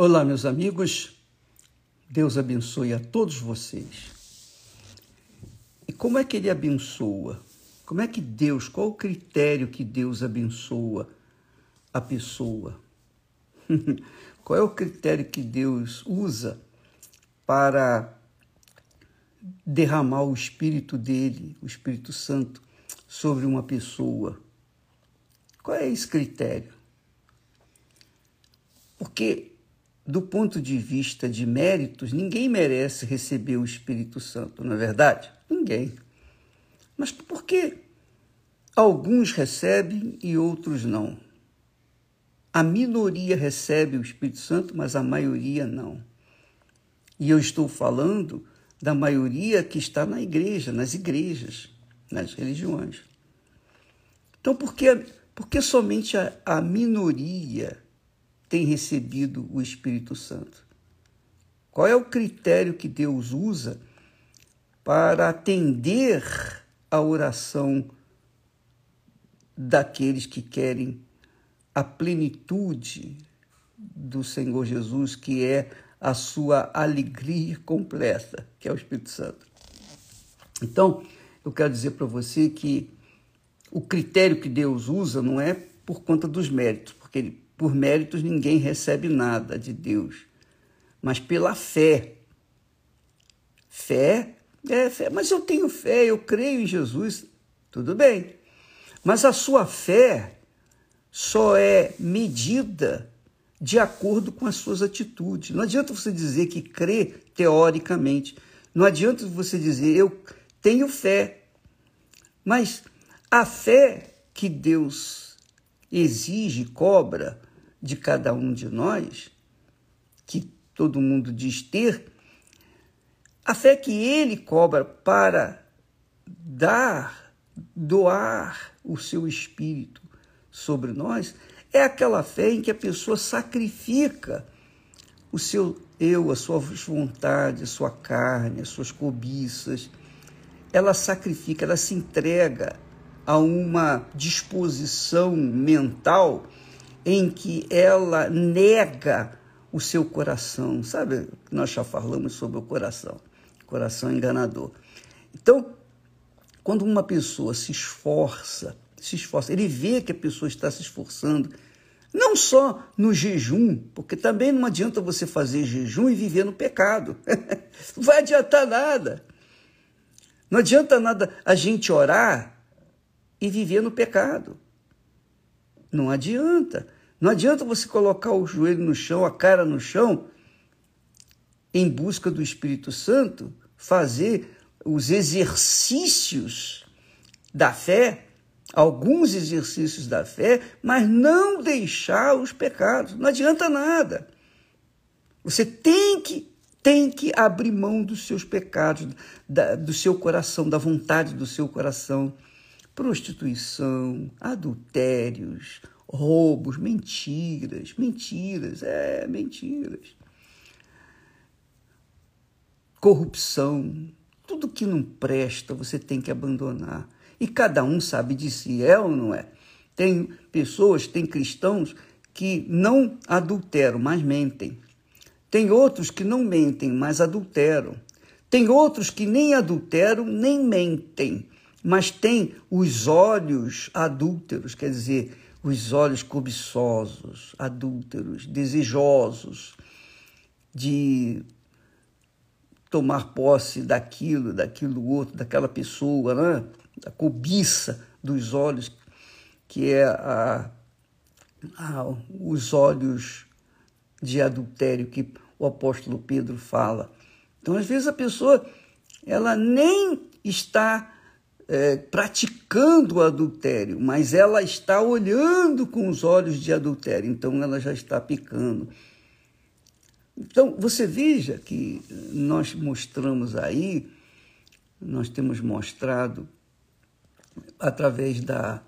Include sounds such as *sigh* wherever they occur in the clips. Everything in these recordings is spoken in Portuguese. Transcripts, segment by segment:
Olá, meus amigos. Deus abençoe a todos vocês. E como é que ele abençoa? Como é que Deus, qual o critério que Deus abençoa a pessoa? *laughs* qual é o critério que Deus usa para derramar o Espírito dele, o Espírito Santo, sobre uma pessoa? Qual é esse critério? Porque do ponto de vista de méritos, ninguém merece receber o Espírito Santo, não é verdade? Ninguém. Mas por que alguns recebem e outros não? A minoria recebe o Espírito Santo, mas a maioria não. E eu estou falando da maioria que está na igreja, nas igrejas, nas religiões. Então, por que, por que somente a, a minoria tem recebido o Espírito Santo? Qual é o critério que Deus usa para atender a oração daqueles que querem a plenitude do Senhor Jesus, que é a sua alegria completa, que é o Espírito Santo. Então, eu quero dizer para você que o critério que Deus usa não é por conta dos méritos, porque ele por méritos ninguém recebe nada de Deus, mas pela fé. Fé é fé, mas eu tenho fé, eu creio em Jesus, tudo bem. Mas a sua fé só é medida de acordo com as suas atitudes. Não adianta você dizer que crê teoricamente. Não adianta você dizer eu tenho fé. Mas a fé que Deus exige, cobra, de cada um de nós, que todo mundo diz ter, a fé que ele cobra para dar, doar o seu espírito sobre nós, é aquela fé em que a pessoa sacrifica o seu eu, as suas vontades, a sua carne, as suas cobiças. Ela sacrifica, ela se entrega a uma disposição mental em que ela nega o seu coração. Sabe, nós já falamos sobre o coração, coração enganador. Então, quando uma pessoa se esforça, se esforça, ele vê que a pessoa está se esforçando, não só no jejum, porque também não adianta você fazer jejum e viver no pecado. não *laughs* vai adiantar nada. Não adianta nada a gente orar e viver no pecado. Não adianta. Não adianta você colocar o joelho no chão, a cara no chão, em busca do Espírito Santo, fazer os exercícios da fé, alguns exercícios da fé, mas não deixar os pecados. Não adianta nada. Você tem que tem que abrir mão dos seus pecados, da, do seu coração, da vontade do seu coração. Prostituição, adultérios, roubos, mentiras, mentiras, é, mentiras. Corrupção, tudo que não presta você tem que abandonar. E cada um sabe de si, é ou não é? Tem pessoas, tem cristãos que não adulteram, mas mentem. Tem outros que não mentem, mas adulteram. Tem outros que nem adulteram, nem mentem, mas têm os olhos adúlteros, quer dizer, os olhos cobiçosos, adúlteros, desejosos de tomar posse daquilo, daquilo outro, daquela pessoa, né? a cobiça dos olhos, que é a, a, os olhos de adultério que o apóstolo Pedro fala. Então, às vezes, a pessoa ela nem está é, praticando o adultério, mas ela está olhando com os olhos de adultério, então ela já está picando. Então, você veja que nós mostramos aí, nós temos mostrado através da,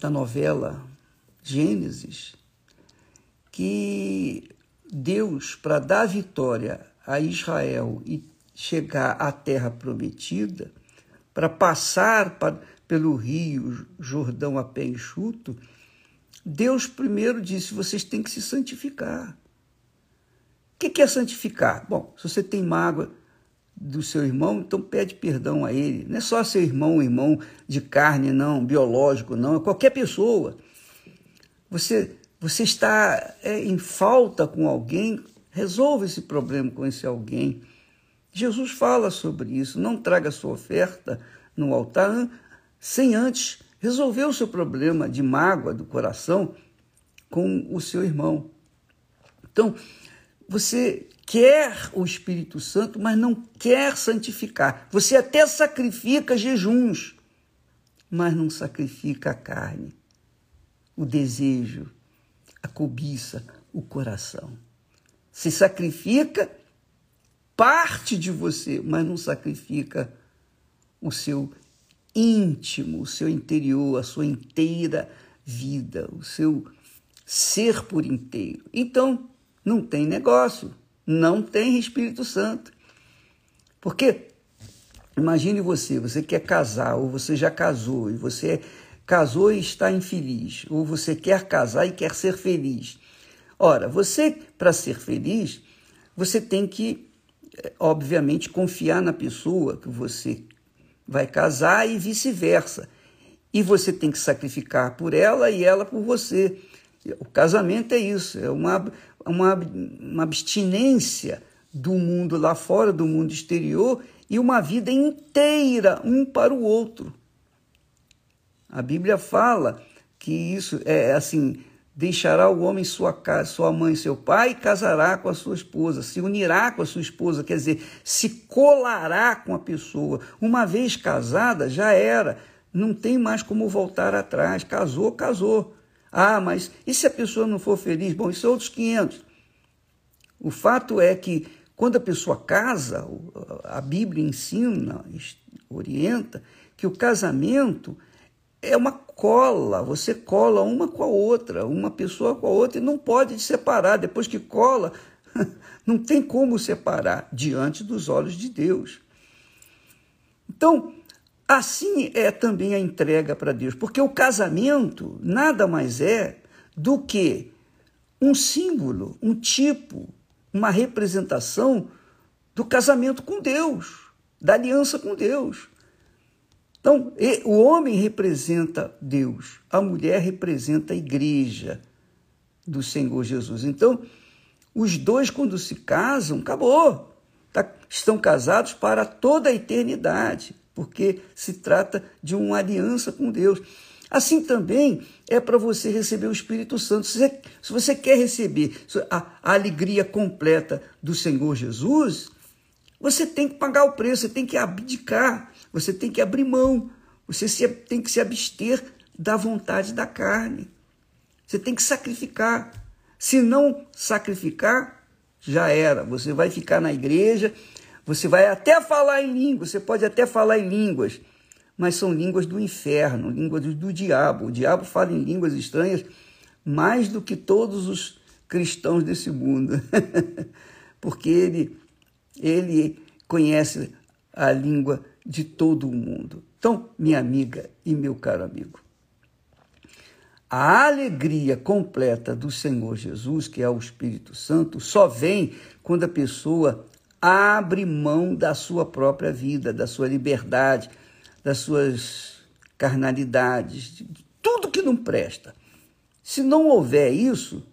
da novela Gênesis, que Deus, para dar vitória a Israel e chegar à terra prometida, para passar pelo rio Jordão a pé enxuto, Deus primeiro disse: vocês têm que se santificar. que é santificar? Bom, se você tem mágoa do seu irmão, então pede perdão a ele. Não é só seu irmão, irmão de carne, não, biológico, não, é qualquer pessoa. Você, você está é, em falta com alguém, resolva esse problema com esse alguém. Jesus fala sobre isso. Não traga sua oferta no altar sem antes resolver o seu problema de mágoa do coração com o seu irmão. Então, você quer o Espírito Santo, mas não quer santificar. Você até sacrifica jejuns, mas não sacrifica a carne, o desejo, a cobiça, o coração. Se sacrifica parte de você, mas não sacrifica o seu íntimo, o seu interior, a sua inteira vida, o seu ser por inteiro. Então, não tem negócio, não tem Espírito Santo. Porque imagine você, você quer casar, ou você já casou, e você casou e está infeliz, ou você quer casar e quer ser feliz. Ora, você, para ser feliz, você tem que obviamente, confiar na pessoa que você vai casar e vice-versa. E você tem que sacrificar por ela e ela por você. O casamento é isso, é uma, uma, uma abstinência do mundo lá fora, do mundo exterior, e uma vida inteira um para o outro. A Bíblia fala que isso é assim, Deixará o homem sua casa, sua mãe seu pai, e casará com a sua esposa, se unirá com a sua esposa, quer dizer, se colará com a pessoa. Uma vez casada, já era, não tem mais como voltar atrás. Casou, casou. Ah, mas e se a pessoa não for feliz? Bom, isso é outros 500. O fato é que quando a pessoa casa, a Bíblia ensina, orienta, que o casamento é uma cola, você cola uma com a outra, uma pessoa com a outra, e não pode separar. Depois que cola, *laughs* não tem como separar diante dos olhos de Deus. Então, assim é também a entrega para Deus, porque o casamento nada mais é do que um símbolo, um tipo, uma representação do casamento com Deus, da aliança com Deus. Então, o homem representa Deus, a mulher representa a igreja do Senhor Jesus. Então, os dois, quando se casam, acabou. Tá, estão casados para toda a eternidade, porque se trata de uma aliança com Deus. Assim também é para você receber o Espírito Santo. Se você, se você quer receber a, a alegria completa do Senhor Jesus, você tem que pagar o preço, você tem que abdicar você tem que abrir mão, você tem que se abster da vontade da carne. Você tem que sacrificar. Se não sacrificar, já era. Você vai ficar na igreja, você vai até falar em línguas, você pode até falar em línguas, mas são línguas do inferno, línguas do, diabo. O diabo fala em línguas estranhas mais do que todos os cristãos desse mundo, *laughs* porque ele, ele conhece a língua de todo o mundo. Então, minha amiga e meu caro amigo, a alegria completa do Senhor Jesus, que é o Espírito Santo, só vem quando a pessoa abre mão da sua própria vida, da sua liberdade, das suas carnalidades, de tudo que não presta. Se não houver isso,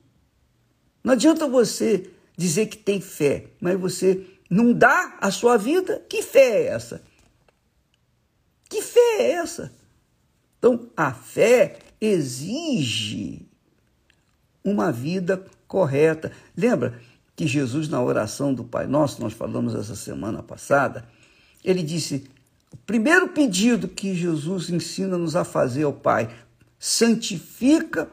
não adianta você dizer que tem fé, mas você não dá a sua vida. Que fé é essa? Que fé é essa? Então, a fé exige uma vida correta. Lembra que Jesus, na oração do Pai Nosso, nós falamos essa semana passada, ele disse: o primeiro pedido que Jesus ensina-nos a fazer ao Pai, santifica,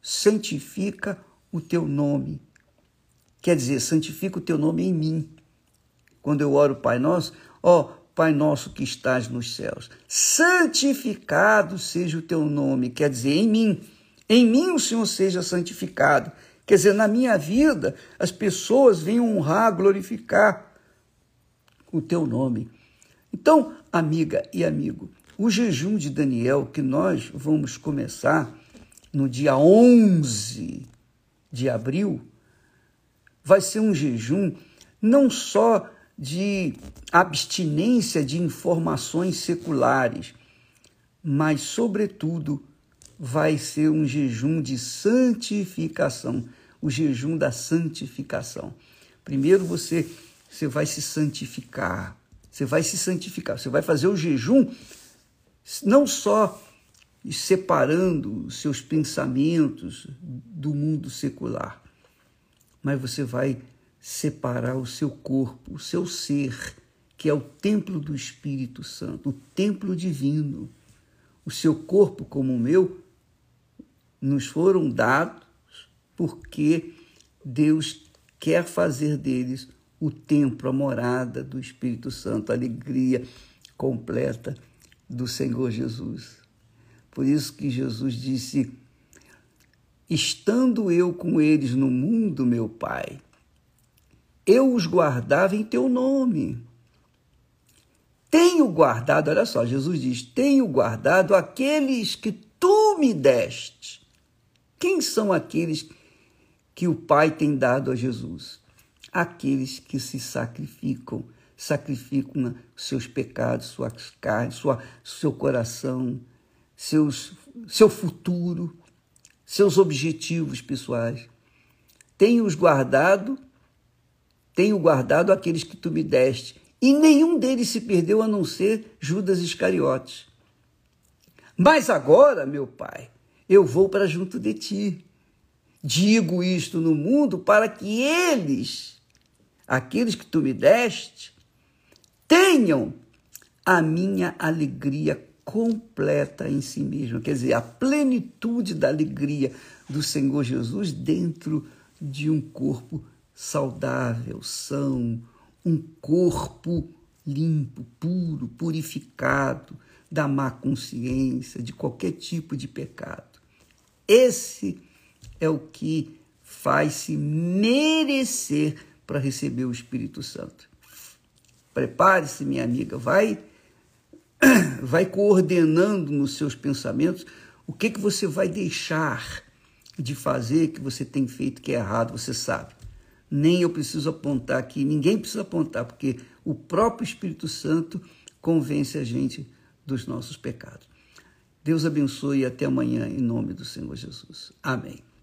santifica o teu nome. Quer dizer, santifica o teu nome em mim. Quando eu oro Pai Nosso, ó, Pai nosso que estás nos céus, santificado seja o teu nome, quer dizer, em mim, em mim o Senhor seja santificado. Quer dizer, na minha vida, as pessoas venham honrar, glorificar o teu nome. Então, amiga e amigo, o jejum de Daniel que nós vamos começar no dia 11 de abril vai ser um jejum não só de abstinência de informações seculares, mas, sobretudo, vai ser um jejum de santificação o jejum da santificação. Primeiro você, você vai se santificar, você vai se santificar, você vai fazer o jejum não só separando seus pensamentos do mundo secular, mas você vai separar o seu corpo, o seu ser, que é o templo do Espírito Santo, o templo divino. O seu corpo, como o meu, nos foram dados porque Deus quer fazer deles o templo, a morada do Espírito Santo, a alegria completa do Senhor Jesus. Por isso que Jesus disse: Estando eu com eles no mundo, meu Pai, eu os guardava em teu nome. Tenho guardado, olha só, Jesus diz: Tenho guardado aqueles que tu me deste. Quem são aqueles que o Pai tem dado a Jesus? Aqueles que se sacrificam, sacrificam seus pecados, suas carnes, sua, seu coração, seus, seu futuro, seus objetivos pessoais. Tenho-os guardado tenho guardado aqueles que tu me deste, e nenhum deles se perdeu a não ser Judas Iscariotes. Mas agora, meu Pai, eu vou para junto de ti. Digo isto no mundo para que eles, aqueles que tu me deste, tenham a minha alegria completa em si mesmo, quer dizer, a plenitude da alegria do Senhor Jesus dentro de um corpo saudável, são, um corpo limpo, puro, purificado da má consciência, de qualquer tipo de pecado. Esse é o que faz-se merecer para receber o Espírito Santo. Prepare-se, minha amiga, vai *coughs* vai coordenando nos seus pensamentos o que que você vai deixar de fazer que você tem feito que é errado, você sabe nem eu preciso apontar aqui, ninguém precisa apontar, porque o próprio Espírito Santo convence a gente dos nossos pecados. Deus abençoe e até amanhã, em nome do Senhor Jesus. Amém.